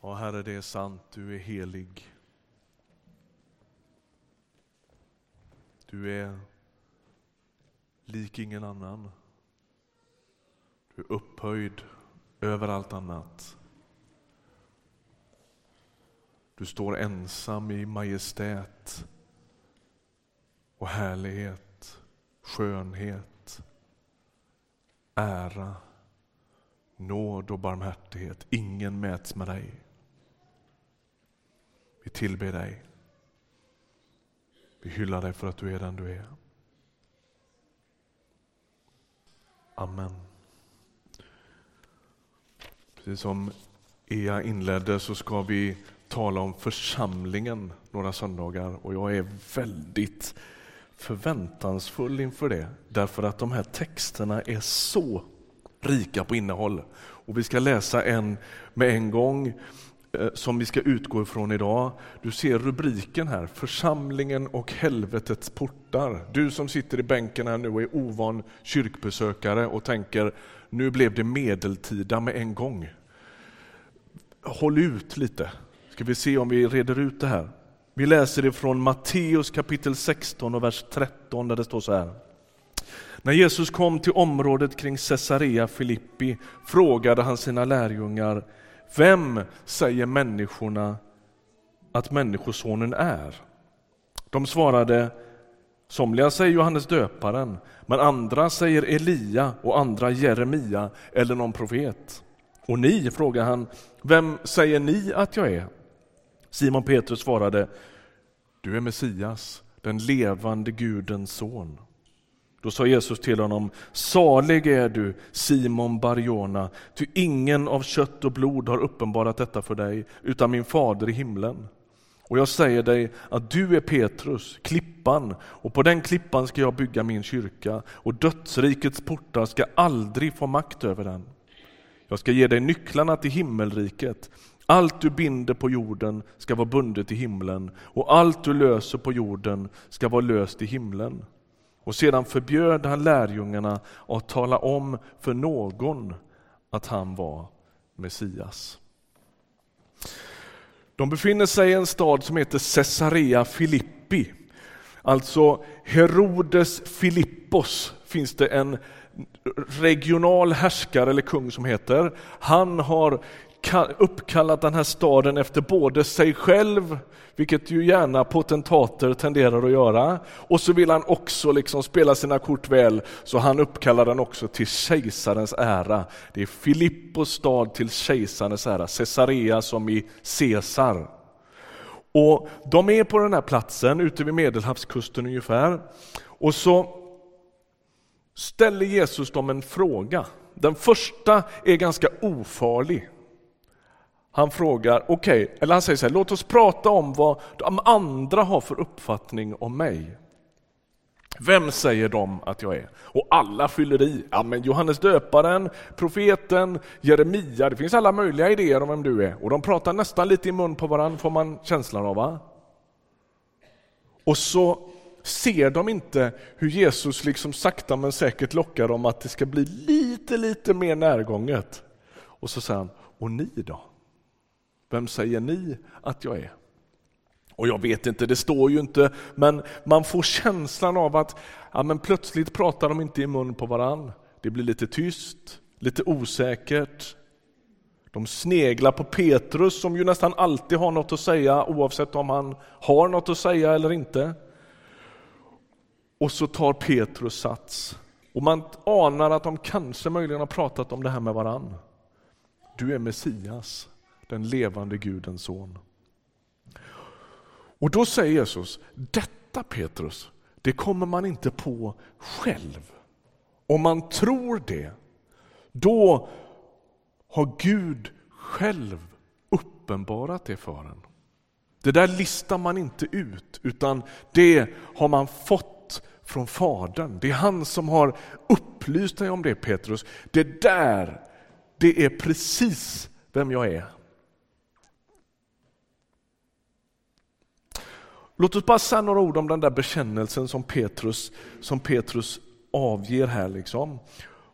Ja, Herre, det är sant, du är helig. Du är lik ingen annan. Du är upphöjd över allt annat. Du står ensam i majestät och härlighet, skönhet, ära, nåd och barmhärtighet. Ingen mäts med dig. Vi tillber dig. Vi hyllar dig för att du är den du är. Amen. Precis som Ea inledde så ska vi tala om församlingen några söndagar och jag är väldigt förväntansfull inför det därför att de här texterna är så rika på innehåll. Och vi ska läsa en med en gång Eh, som vi ska utgå ifrån idag. Du ser rubriken här, Församlingen och helvetets portar. Du som sitter i bänken här nu och är ovan kyrkbesökare och tänker nu blev det medeltida med en gång. Håll ut lite, ska vi se om vi reder ut det här. Vi läser ifrån Matteus kapitel 16 och vers 13 där det står så här. När Jesus kom till området kring Caesarea Filippi frågade han sina lärjungar vem säger människorna att Människosonen är? De svarade Somliga säger Johannes döparen, men andra säger Elia och andra Jeremia eller någon profet. Och ni, frågar han, vem säger ni att jag är? Simon Petrus svarade, du är Messias, den levande Gudens son. Då sa Jesus till honom, salig är du Simon Barjona, ty ingen av kött och blod har uppenbarat detta för dig, utan min fader i himlen. Och jag säger dig att du är Petrus, klippan, och på den klippan ska jag bygga min kyrka, och dödsrikets portar ska aldrig få makt över den. Jag ska ge dig nycklarna till himmelriket. Allt du binder på jorden ska vara bundet i himlen, och allt du löser på jorden ska vara löst i himlen. Och sedan förbjöd han lärjungarna att tala om för någon att han var Messias. De befinner sig i en stad som heter Caesarea Filippi. Alltså Herodes Filippos finns det en regional härskare eller kung som heter. Han har uppkallat den här staden efter både sig själv, vilket ju gärna potentater tenderar att göra, och så vill han också liksom spela sina kort väl, så han uppkallar den också till kejsarens ära. Det är Filippos stad till kejsarens ära, Caesarea som i Caesar. Och de är på den här platsen ute vid Medelhavskusten ungefär, och så ställer Jesus dem en fråga. Den första är ganska ofarlig. Han frågar, okej, okay, eller han säger så här, låt oss prata om vad de andra har för uppfattning om mig. Vem säger de att jag är? Och alla fyller i. Ja, men Johannes döparen, profeten, Jeremia, det finns alla möjliga idéer om vem du är. Och de pratar nästan lite i mun på varandra, får man känslan av. Va? Och så ser de inte hur Jesus liksom sakta men säkert lockar dem att det ska bli lite, lite mer närgånget. Och så säger han, och ni då? Vem säger ni att jag är? Och jag vet inte, det står ju inte, men man får känslan av att ja, men plötsligt pratar de inte i mun på varann. Det blir lite tyst, lite osäkert. De sneglar på Petrus som ju nästan alltid har något att säga oavsett om han har något att säga eller inte. Och så tar Petrus sats. Och man anar att de kanske möjligen har pratat om det här med varann. Du är Messias den levande Gudens son. Och då säger Jesus, detta Petrus, det kommer man inte på själv. Om man tror det, då har Gud själv uppenbarat det för en. Det där listar man inte ut, utan det har man fått från Fadern. Det är han som har upplyst dig om det Petrus. Det där, det är precis vem jag är. Låt oss bara säga några ord om den där bekännelsen som Petrus, som Petrus avger här. Liksom.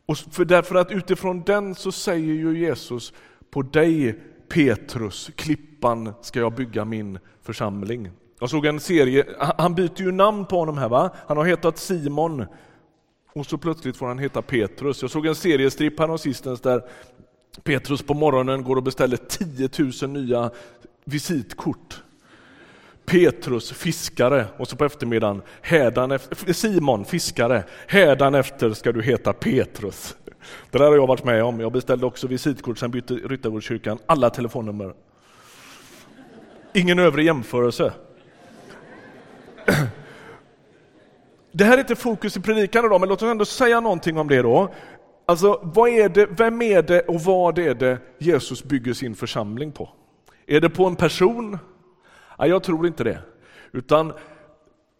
Och för därför att utifrån den så säger ju Jesus, på dig Petrus, klippan ska jag bygga min församling. Jag såg en serie, han byter ju namn på honom här va? Han har hetat Simon och så plötsligt får han heta Petrus. Jag såg en seriestripp sistens där Petrus på morgonen går och beställer 10 000 nya visitkort. Petrus, fiskare, och så på eftermiddagen efter, Simon, fiskare, hädan efter ska du heta Petrus. Det där har jag varit med om. Jag beställde också visitkort, sen bytte Ryttargårdskyrkan alla telefonnummer. Ingen övrig jämförelse. Det här är inte fokus i predikan idag, men låt oss ändå säga någonting om det då. Alltså, vad är det, vem är det och vad är det Jesus bygger sin församling på? Är det på en person? Nej, jag tror inte det. Utan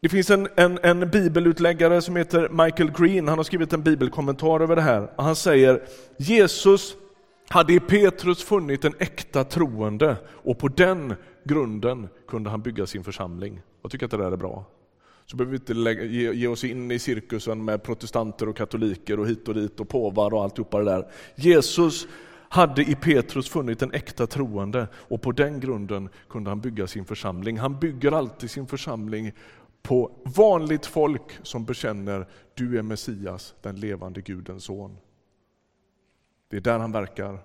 det finns en, en, en, bibelutläggare som heter Michael Green, han har skrivit en bibelkommentar över det här. Han säger Jesus hade i Petrus funnit en äkta troende och på den grunden kunde han bygga sin församling. Jag tycker att det där är bra. Så behöver vi inte lägga, ge, ge, oss in i cirkusen med protestanter och katoliker och hit och dit och påvar och alltihopa det där. Jesus hade i Petrus funnit en äkta troende och på den grunden kunde han bygga sin församling. Han bygger alltid sin församling på vanligt folk som bekänner du är Messias, den levande Gudens son. Det är där han verkar.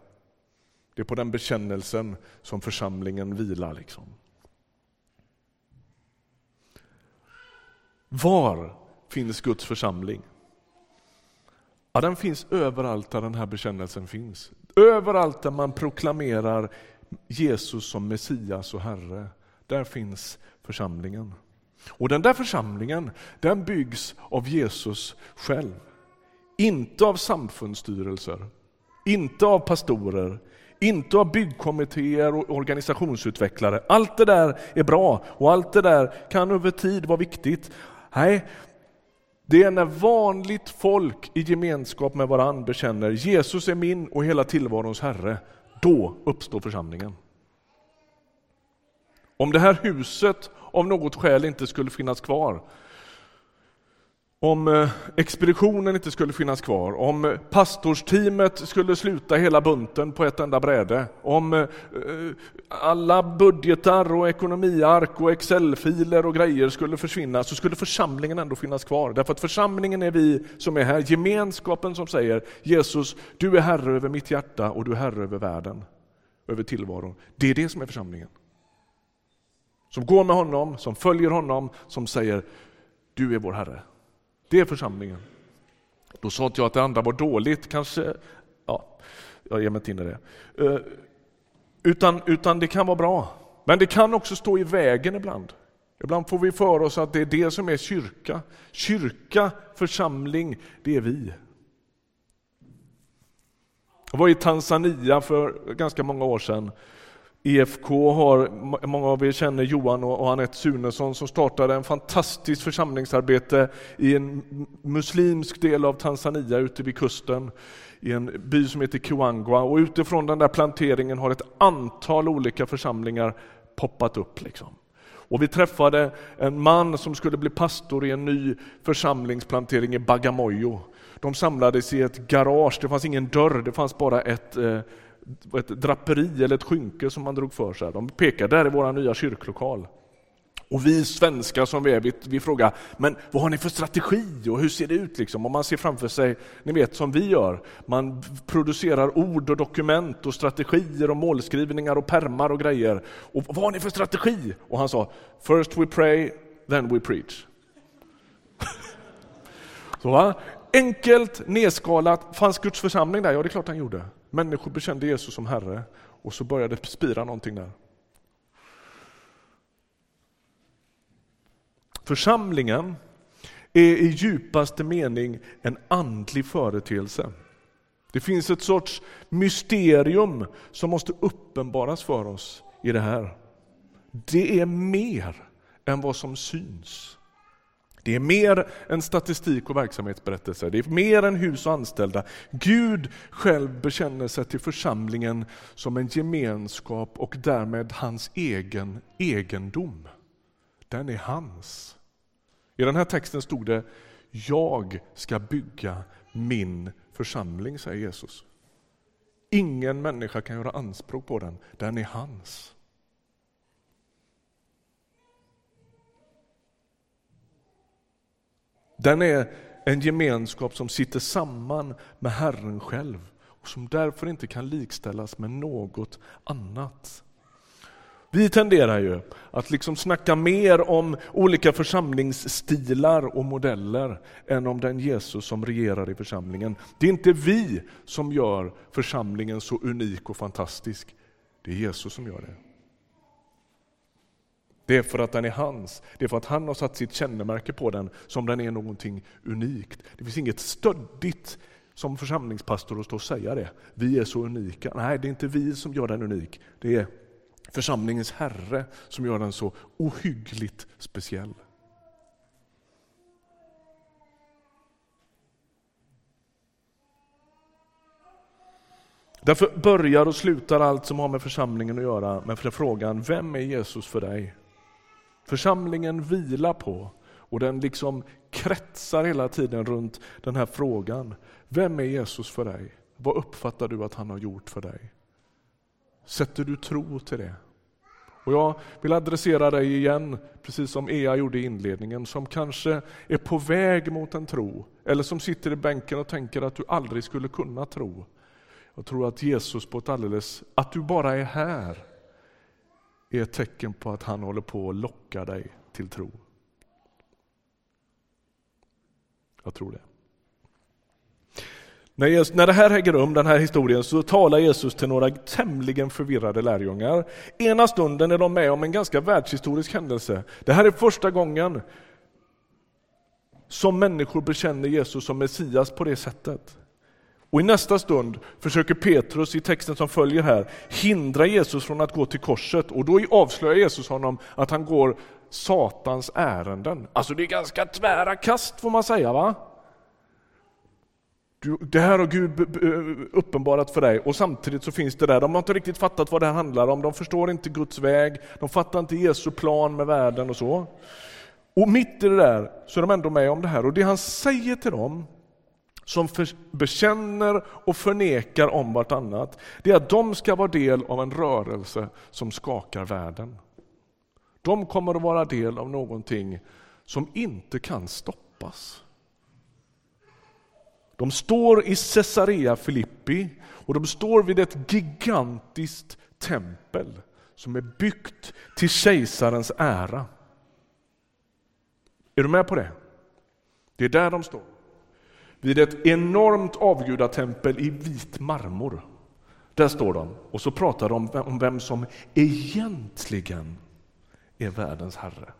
Det är på den bekännelsen som församlingen vilar. Liksom. Var finns Guds församling? Ja, den finns överallt där den här bekännelsen finns. Överallt där man proklamerar Jesus som Messias och Herre, där finns församlingen. Och den där församlingen, den byggs av Jesus själv. Inte av samfundsstyrelser, inte av pastorer, inte av byggkommittéer och organisationsutvecklare. Allt det där är bra och allt det där kan över tid vara viktigt. Nej, det är när vanligt folk i gemenskap med varandra bekänner Jesus är min och hela tillvarons Herre, då uppstår församlingen. Om det här huset av något skäl inte skulle finnas kvar, om eh, expeditionen inte skulle finnas kvar, om eh, pastorsteamet skulle sluta hela bunten på ett enda bräde, om eh, alla budgetar och ekonomiark och excelfiler och grejer skulle försvinna, så skulle församlingen ändå finnas kvar. Därför att församlingen är vi som är här, gemenskapen som säger Jesus, du är herre över mitt hjärta och du är herre över världen, över tillvaron. Det är det som är församlingen. Som går med honom, som följer honom, som säger du är vår Herre. Det är församlingen. Då sa inte jag att det andra var dåligt, kanske, ja, jag ger mig inte in i det. Eh, utan, utan det kan vara bra. Men det kan också stå i vägen ibland. Ibland får vi för oss att det är det som är kyrka. Kyrka, församling, det är vi. Jag var i Tanzania för ganska många år sedan EFK har, många av er känner Johan och Anette Sunesson som startade en fantastiskt församlingsarbete i en muslimsk del av Tanzania ute vid kusten i en by som heter Kiwangwa och utifrån den där planteringen har ett antal olika församlingar poppat upp. Liksom. Och vi träffade en man som skulle bli pastor i en ny församlingsplantering i Bagamoyo. De samlades i ett garage, det fanns ingen dörr, det fanns bara ett eh, ett draperi eller ett skynke som man drog för sig. De pekade, där är vår nya kyrklokal. Och vi svenskar som vi är, vi, vi frågar, men vad har ni för strategi och hur ser det ut? Liksom? Och man ser framför sig, ni vet som vi gör, man producerar ord och dokument och strategier och målskrivningar och permar och grejer. Och vad har ni för strategi? Och han sa, first we pray, then we preach. Så, va? Enkelt, nedskalat, fanns Guds församling där? Ja, det är klart han gjorde. Människor bekände Jesus som Herre och så började det spira någonting där. Församlingen är i djupaste mening en andlig företeelse. Det finns ett sorts mysterium som måste uppenbaras för oss i det här. Det är mer än vad som syns. Det är mer än statistik och verksamhetsberättelser, det är mer än hus och anställda. Gud själv bekänner sig till församlingen som en gemenskap och därmed hans egen egendom. Den är hans. I den här texten stod det Jag ska bygga min församling, säger Jesus. Ingen människa kan göra anspråk på den. Den är hans. Den är en gemenskap som sitter samman med Herren själv och som därför inte kan likställas med något annat. Vi tenderar ju att liksom snacka mer om olika församlingsstilar och modeller än om den Jesus som regerar i församlingen. Det är inte vi som gör församlingen så unik och fantastisk. Det är Jesus som gör det. Det är för att den är hans. Det är för att han har satt sitt kännemärke på den som den är någonting unikt. Det finns inget stöddigt som församlingspastor att stå och säga det. Vi är så unika. Nej, det är inte vi som gör den unik. Det är församlingens Herre som gör den så ohyggligt speciell. Därför börjar och slutar allt som har med församlingen att göra med frågan, vem är Jesus för dig? Församlingen vilar på och den liksom kretsar hela tiden runt den här frågan. Vem är Jesus för dig? Vad uppfattar du att han har gjort för dig? Sätter du tro till det? Och jag vill adressera dig igen, precis som Ea gjorde i inledningen, som kanske är på väg mot en tro, eller som sitter i bänken och tänker att du aldrig skulle kunna tro. Jag tror att Jesus på ett alldeles, att du bara är här, är ett tecken på att han håller på att locka dig till tro. Jag tror det. När, Jesus, när det här äger rum, den här historien, så talar Jesus till några tämligen förvirrade lärjungar. Ena stunden är de med om en ganska världshistorisk händelse. Det här är första gången som människor bekänner Jesus som Messias på det sättet. Och i nästa stund försöker Petrus i texten som följer här hindra Jesus från att gå till korset och då avslöjar Jesus honom att han går Satans ärenden. Alltså det är ganska tvära kast får man säga va? Du, det här har Gud uppenbarat för dig och samtidigt så finns det där, de har inte riktigt fattat vad det här handlar om, de förstår inte Guds väg, de fattar inte Jesu plan med världen och så. Och mitt i det där så är de ändå med om det här och det han säger till dem som för, bekänner och förnekar om vartannat, det är att de ska vara del av en rörelse som skakar världen. De kommer att vara del av någonting som inte kan stoppas. De står i Caesarea Filippi och de står vid ett gigantiskt tempel som är byggt till kejsarens ära. Är du med på det? Det är där de står. Vid ett enormt avgudatempel i vit marmor. Där står de och så pratar de om vem som egentligen är världens herre.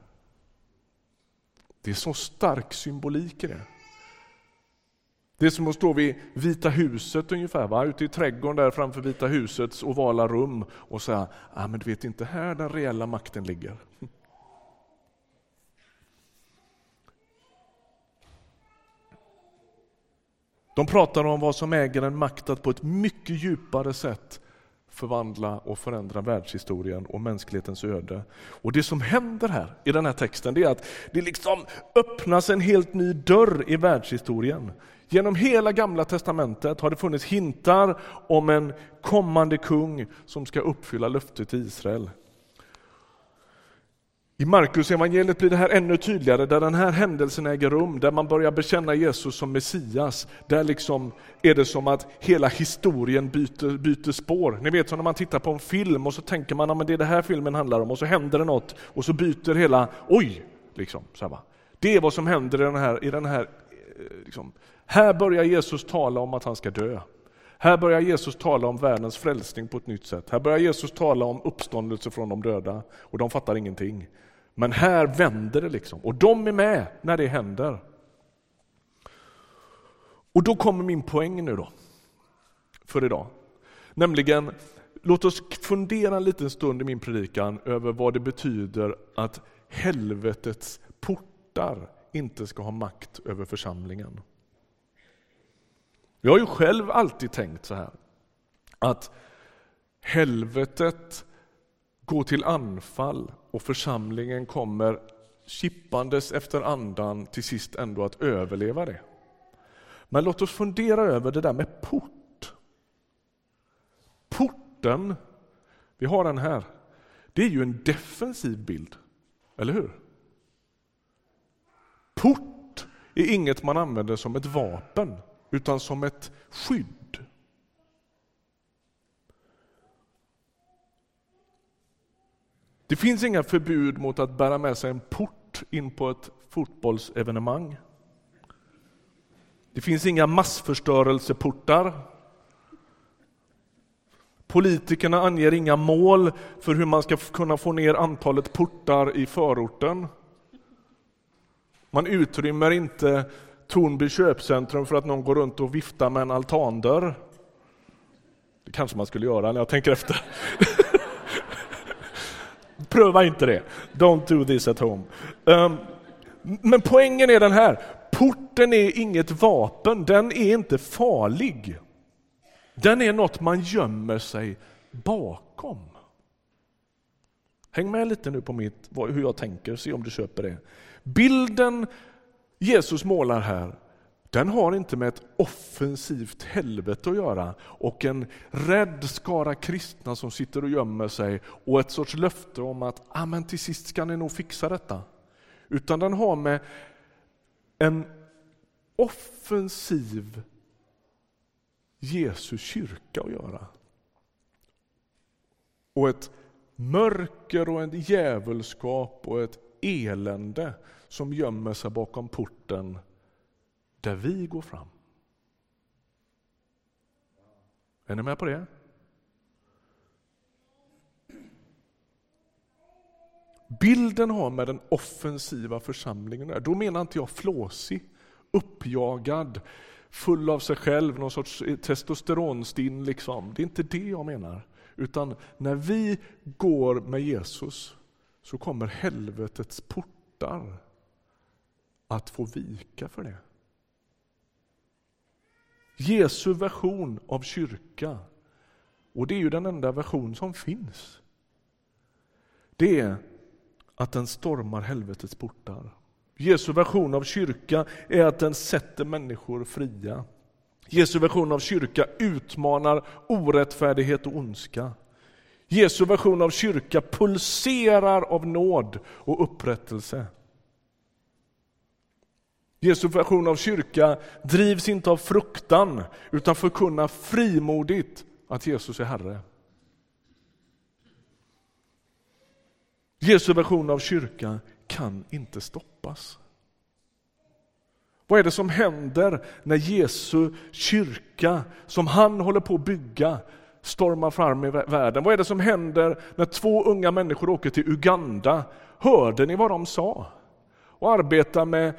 Det är så stark symbolik i det. Det är som att stå vid Vita huset ungefär, va? ute i trädgården där framför Vita husets ovala rum och säga, ah, men du vet inte här den reella makten ligger. De pratar om vad som äger en makt att på ett mycket djupare sätt förvandla och förändra världshistorien och mänsklighetens öde. Och det som händer här i den här texten det är att det liksom öppnas en helt ny dörr i världshistorien. Genom hela gamla testamentet har det funnits hintar om en kommande kung som ska uppfylla löftet till Israel. I Markus evangeliet blir det här ännu tydligare, där den här händelsen äger rum, där man börjar bekänna Jesus som Messias. Där liksom är det som att hela historien byter, byter spår. Ni vet som när man tittar på en film och så tänker man att det är det här filmen handlar om och så händer det något och så byter hela, oj! Liksom, så här, Det är vad som händer i den här, i den här eh, liksom, här börjar Jesus tala om att han ska dö. Här börjar Jesus tala om världens frälsning på ett nytt sätt. Här börjar Jesus tala om uppståndelse från de döda och de fattar ingenting. Men här vänder det liksom och de är med när det händer. Och då kommer min poäng nu då, för idag. Nämligen, låt oss fundera en liten stund i min predikan över vad det betyder att helvetets portar inte ska ha makt över församlingen. Jag har ju själv alltid tänkt så här, att helvetet gå till anfall och församlingen kommer kippandes efter andan till sist ändå att överleva det. Men låt oss fundera över det där med port. porten, vi har den här, det är ju en defensiv bild, eller hur? Port är inget man använder som ett vapen, utan som ett skydd. Det finns inga förbud mot att bära med sig en port in på ett fotbollsevenemang. Det finns inga massförstörelseportar. Politikerna anger inga mål för hur man ska kunna få ner antalet portar i förorten. Man utrymmer inte Tornby köpcentrum för att någon går runt och viftar med en altandörr. Det kanske man skulle göra när jag tänker efter. Pröva inte det. Don't do this at home. Um, men poängen är den här. Porten är inget vapen, den är inte farlig. Den är något man gömmer sig bakom. Häng med lite nu på mitt, hur jag tänker, se om du köper det. Bilden Jesus målar här, den har inte med ett offensivt helvete att göra och en rädd skara kristna som sitter och gömmer sig och ett sorts löfte om att ah, Amen, till sist ska ni nog fixa detta. Utan den har med en offensiv Jesu kyrka att göra. Och ett mörker och en djävulskap och ett elände som gömmer sig bakom porten där vi går fram. Är ni med på det? Bilden har med den offensiva församlingen Då menar inte jag flåsig, uppjagad, full av sig själv, någon sorts testosteronstinn. Liksom. Det är inte det jag menar. Utan när vi går med Jesus så kommer helvetets portar att få vika för det. Jesu version av kyrka, och det är ju den enda version som finns, det är att den stormar helvetets portar. Jesu version av kyrka är att den sätter människor fria. Jesu version av kyrka utmanar orättfärdighet och ondska. Jesu version av kyrka pulserar av nåd och upprättelse. Jesu version av kyrka drivs inte av fruktan utan förkunnar frimodigt att Jesus är Herre. Jesu version av kyrka kan inte stoppas. Vad är det som händer när Jesu kyrka, som han håller på att bygga, stormar fram i världen? Vad är det som händer när två unga människor åker till Uganda? Hörde ni vad de sa? Och arbetar med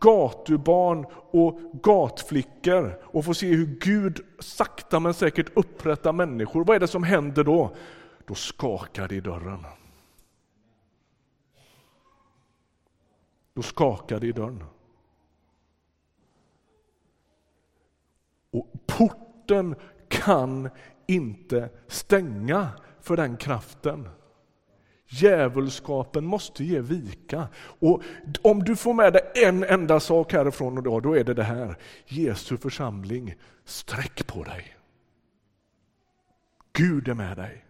gatubarn och gatflickor och får se hur Gud sakta men säkert upprättar människor. Vad är det som händer då? Då skakar det i dörren. Då skakar det i dörren. Och porten kan inte stänga för den kraften. Djävulskapen måste ge vika. Och om du får med dig en enda sak härifrån idag, då är det det här. Jesu församling, sträck på dig. Gud är med dig.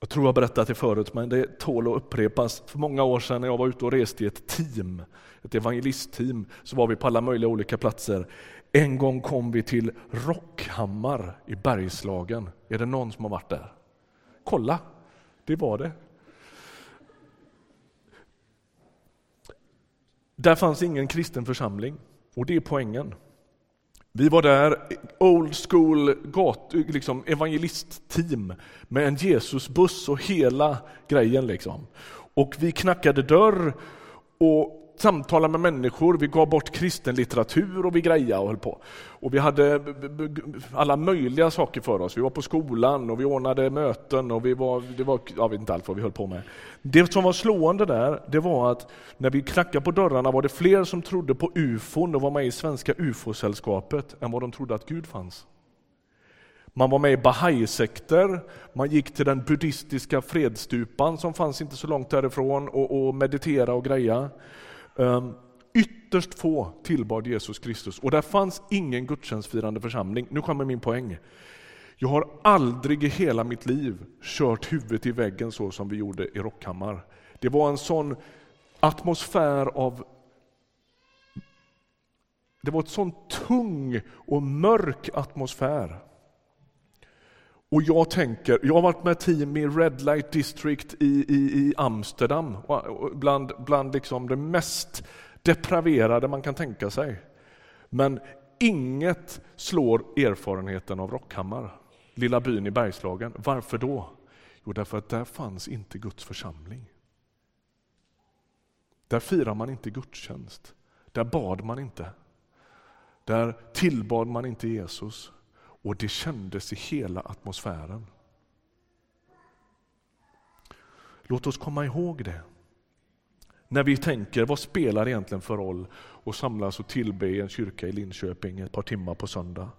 Jag tror jag berättat det förut, men det tål att upprepas. För många år sedan när jag var ute och reste i ett team, ett evangelistteam, så var vi på alla möjliga olika platser. En gång kom vi till Rockhammar i Bergslagen. Är det någon som har varit där? Kolla, det var det. Där fanns ingen kristen församling och det är poängen. Vi var där, old school gat, liksom evangelistteam med en Jesusbuss och hela grejen. Liksom. Och vi knackade dörr och samtalade med människor, vi gav bort kristen litteratur och vi grejade och höll på. Och vi hade alla möjliga saker för oss. Vi var på skolan och vi ordnade möten och vi var, det var, jag vet inte allt vad vi höll på med. Det som var slående där, det var att när vi knackade på dörrarna var det fler som trodde på ufon och var med i Svenska ufo-sällskapet än vad de trodde att Gud fanns. Man var med i Bahai-sekter, man gick till den buddhistiska fredsstupan som fanns inte så långt därifrån och, och meditera och greja. Ehm, ytterst få tillbad Jesus Kristus och där fanns ingen gudstjänstfirande församling. Nu kommer min poäng. Jag har aldrig i hela mitt liv kört huvudet i väggen så som vi gjorde i Rockhammar. Det var en sån atmosfär av det var en sån tung och mörk atmosfär. Och jag tänker, jag har varit med team i Red Light District i, i, i Amsterdam, bland, bland liksom det mest depraverade man kan tänka sig. Men inget slår erfarenheten av Rockhammar, lilla byn i Bergslagen. Varför då? Jo, därför att där fanns inte Guds församling. Där firar man inte gudstjänst. Där bad man inte. Där tillbad man inte Jesus. Och det kändes i hela atmosfären. Låt oss komma ihåg det. När vi tänker, vad spelar det egentligen för roll att samlas och tillbe i en kyrka i Linköping ett par timmar på söndag?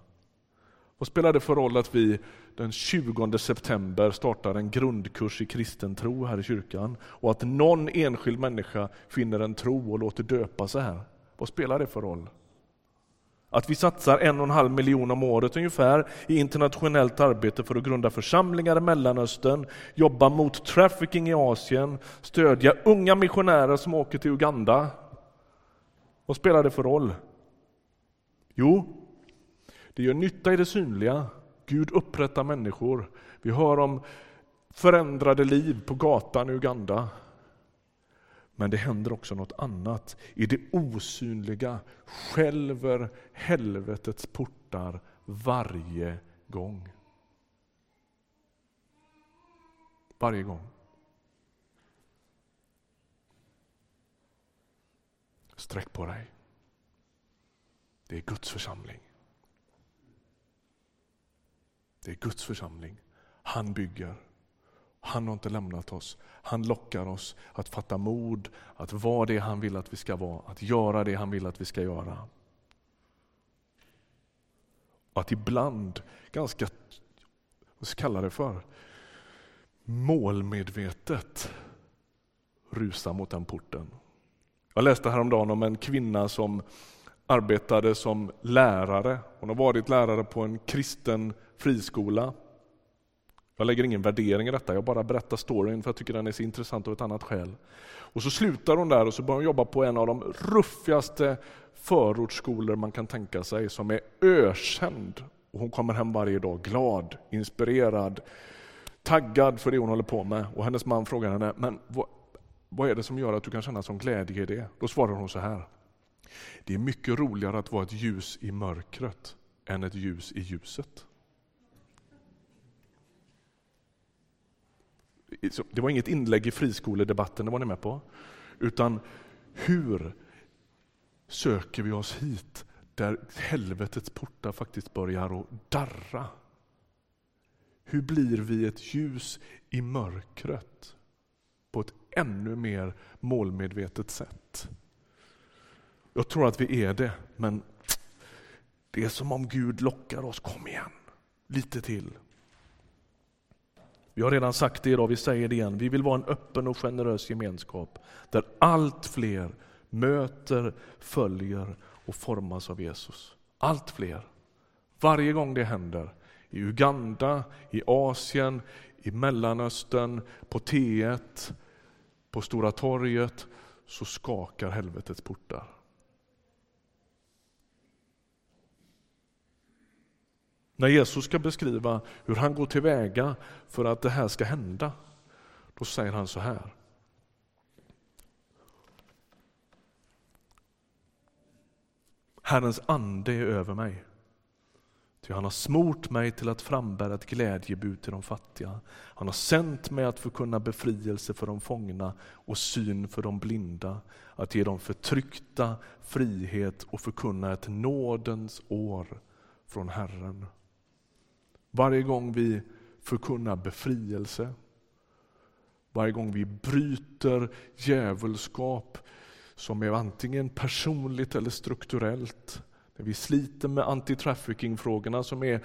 Vad spelar det för roll att vi den 20 september startar en grundkurs i kristen tro här i kyrkan och att någon enskild människa finner en tro och låter döpa sig här? Vad spelar det för roll? Att vi satsar en och en halv miljon om året ungefär i internationellt arbete för att grunda församlingar i Mellanöstern, jobba mot trafficking i Asien, stödja unga missionärer som åker till Uganda. Vad spelar det för roll? Jo, det gör nytta i det synliga. Gud upprättar människor. Vi hör om förändrade liv på gatan i Uganda. Men det händer också något annat. I det osynliga skälver helvetets portar varje gång. Varje gång. Sträck på dig. Det är Guds församling. Det är Guds församling. Han bygger. Han har inte lämnat oss. Han lockar oss att fatta mod, att vara det han vill att vi ska vara, att göra det han vill att vi ska göra. Att ibland, ganska, vad ska jag kalla det för, målmedvetet rusa mot den porten. Jag läste häromdagen om en kvinna som arbetade som lärare. Hon har varit lärare på en kristen friskola. Jag lägger ingen värdering i detta, jag bara berättar storyn för jag tycker den är så intressant av ett annat skäl. Och så slutar hon där och så börjar hon jobba på en av de ruffigaste förortsskolor man kan tänka sig, som är ökänd. Och hon kommer hem varje dag glad, inspirerad, taggad för det hon håller på med. Och hennes man frågar henne, men vad, vad är det som gör att du kan känna sån glädje i det? Då svarar hon så här. Det är mycket roligare att vara ett ljus i mörkret än ett ljus i ljuset. Det var inget inlägg i friskoledebatten, det var ni med på. Utan hur söker vi oss hit där helvetets portar faktiskt börjar att darra? Hur blir vi ett ljus i mörkret på ett ännu mer målmedvetet sätt? Jag tror att vi är det, men det är som om Gud lockar oss. Kom igen, lite till. Vi har redan sagt det idag, vi säger det igen. Vi vill vara en öppen och generös gemenskap där allt fler möter, följer och formas av Jesus. Allt fler. Varje gång det händer, i Uganda, i Asien, i Mellanöstern, på T1, på Stora torget, så skakar helvetets portar. När Jesus ska beskriva hur han går tillväga för att det här ska hända, då säger han så här. Herrens ande är över mig. Ty han har smort mig till att frambära ett glädjebud till de fattiga. Han har sänt mig att förkunna befrielse för de fångna och syn för de blinda, att ge de förtryckta frihet och förkunna ett nådens år från Herren. Varje gång vi förkunnar befrielse, varje gång vi bryter djävulskap som är antingen personligt eller strukturellt, när vi sliter med anti-trafficking-frågorna som är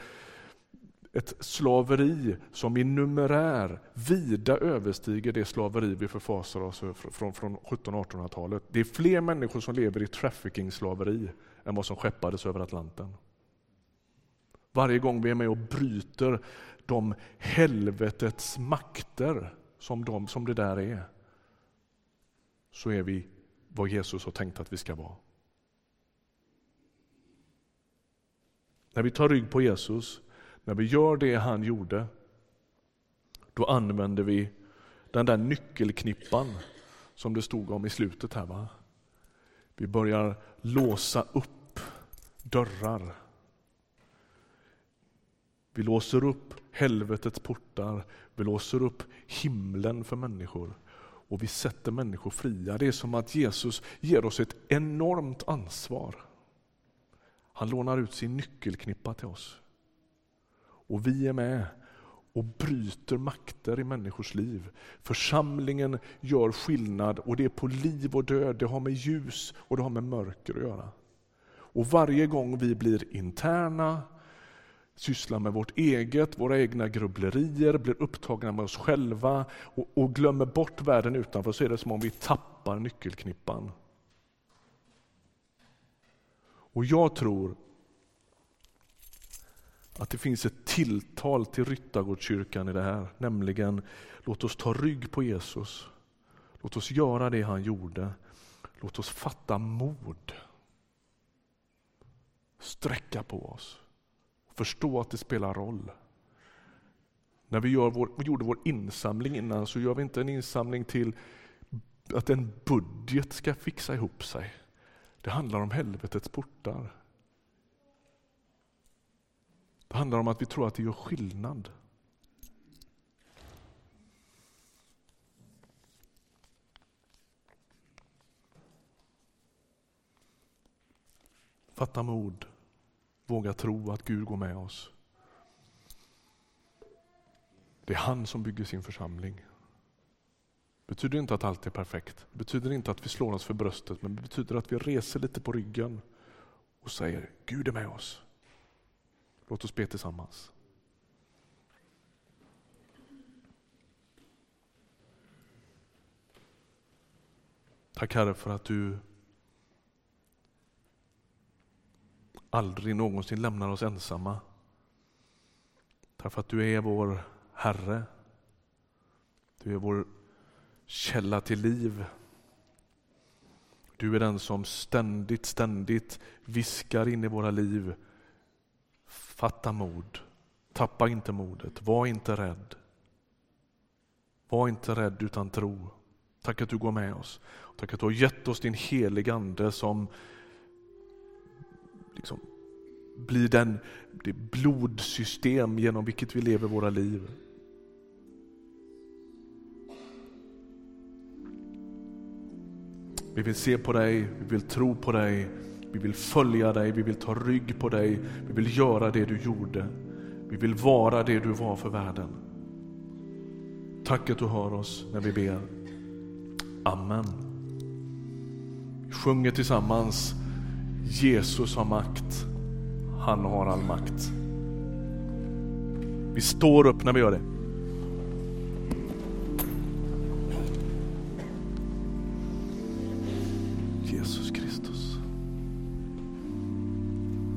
ett slaveri som i numerär vida överstiger det slaveri vi förfasar oss från, från 1700-1800-talet. Det är fler människor som lever i trafficking-slaveri än vad som skeppades över Atlanten. Varje gång vi är med och bryter de helvetets makter som, de, som det där är, så är vi vad Jesus har tänkt att vi ska vara. När vi tar rygg på Jesus, när vi gör det han gjorde, då använder vi den där nyckelknippan som det stod om i slutet här. Va? Vi börjar låsa upp dörrar. Vi låser upp helvetets portar, vi låser upp himlen för människor och vi sätter människor fria. Det är som att Jesus ger oss ett enormt ansvar. Han lånar ut sin nyckelknippa till oss. Och vi är med och bryter makter i människors liv. Församlingen gör skillnad och det är på liv och död. Det har med ljus och det har med mörker att göra. Och varje gång vi blir interna, sysslar med vårt eget, våra egna grubblerier, blir upptagna med oss själva och, och glömmer bort världen utanför så är det som om vi tappar nyckelknippan. Och jag tror att det finns ett tilltal till Ryttargårdskyrkan i det här, nämligen låt oss ta rygg på Jesus. Låt oss göra det han gjorde. Låt oss fatta mod. Sträcka på oss. Förstå att det spelar roll. När vi, gör vår, vi gjorde vår insamling innan så gör vi inte en insamling till att en budget ska fixa ihop sig. Det handlar om helvetets portar. Det handlar om att vi tror att det gör skillnad. Fatta mod. Våga tro att Gud går med oss. Det är han som bygger sin församling. Det betyder inte att allt är perfekt. Det betyder inte att vi slår oss för bröstet, men det betyder att vi reser lite på ryggen och säger Gud är med oss. Låt oss be tillsammans. Tack Herre för att du aldrig någonsin lämnar oss ensamma. Tack för att du är vår Herre. Du är vår källa till liv. Du är den som ständigt, ständigt viskar in i våra liv. Fatta mod. Tappa inte modet. Var inte rädd. Var inte rädd utan tro. Tack att du går med oss. Tack att du har gett oss din heliga Ande som liksom blir den, det blodsystem genom vilket vi lever våra liv. Vi vill se på dig, vi vill tro på dig, vi vill följa dig, vi vill ta rygg på dig, vi vill göra det du gjorde. Vi vill vara det du var för världen. Tack att du hör oss när vi ber. Amen. Vi sjunger tillsammans Jesus har makt. Han har all makt. Vi står upp när vi gör det.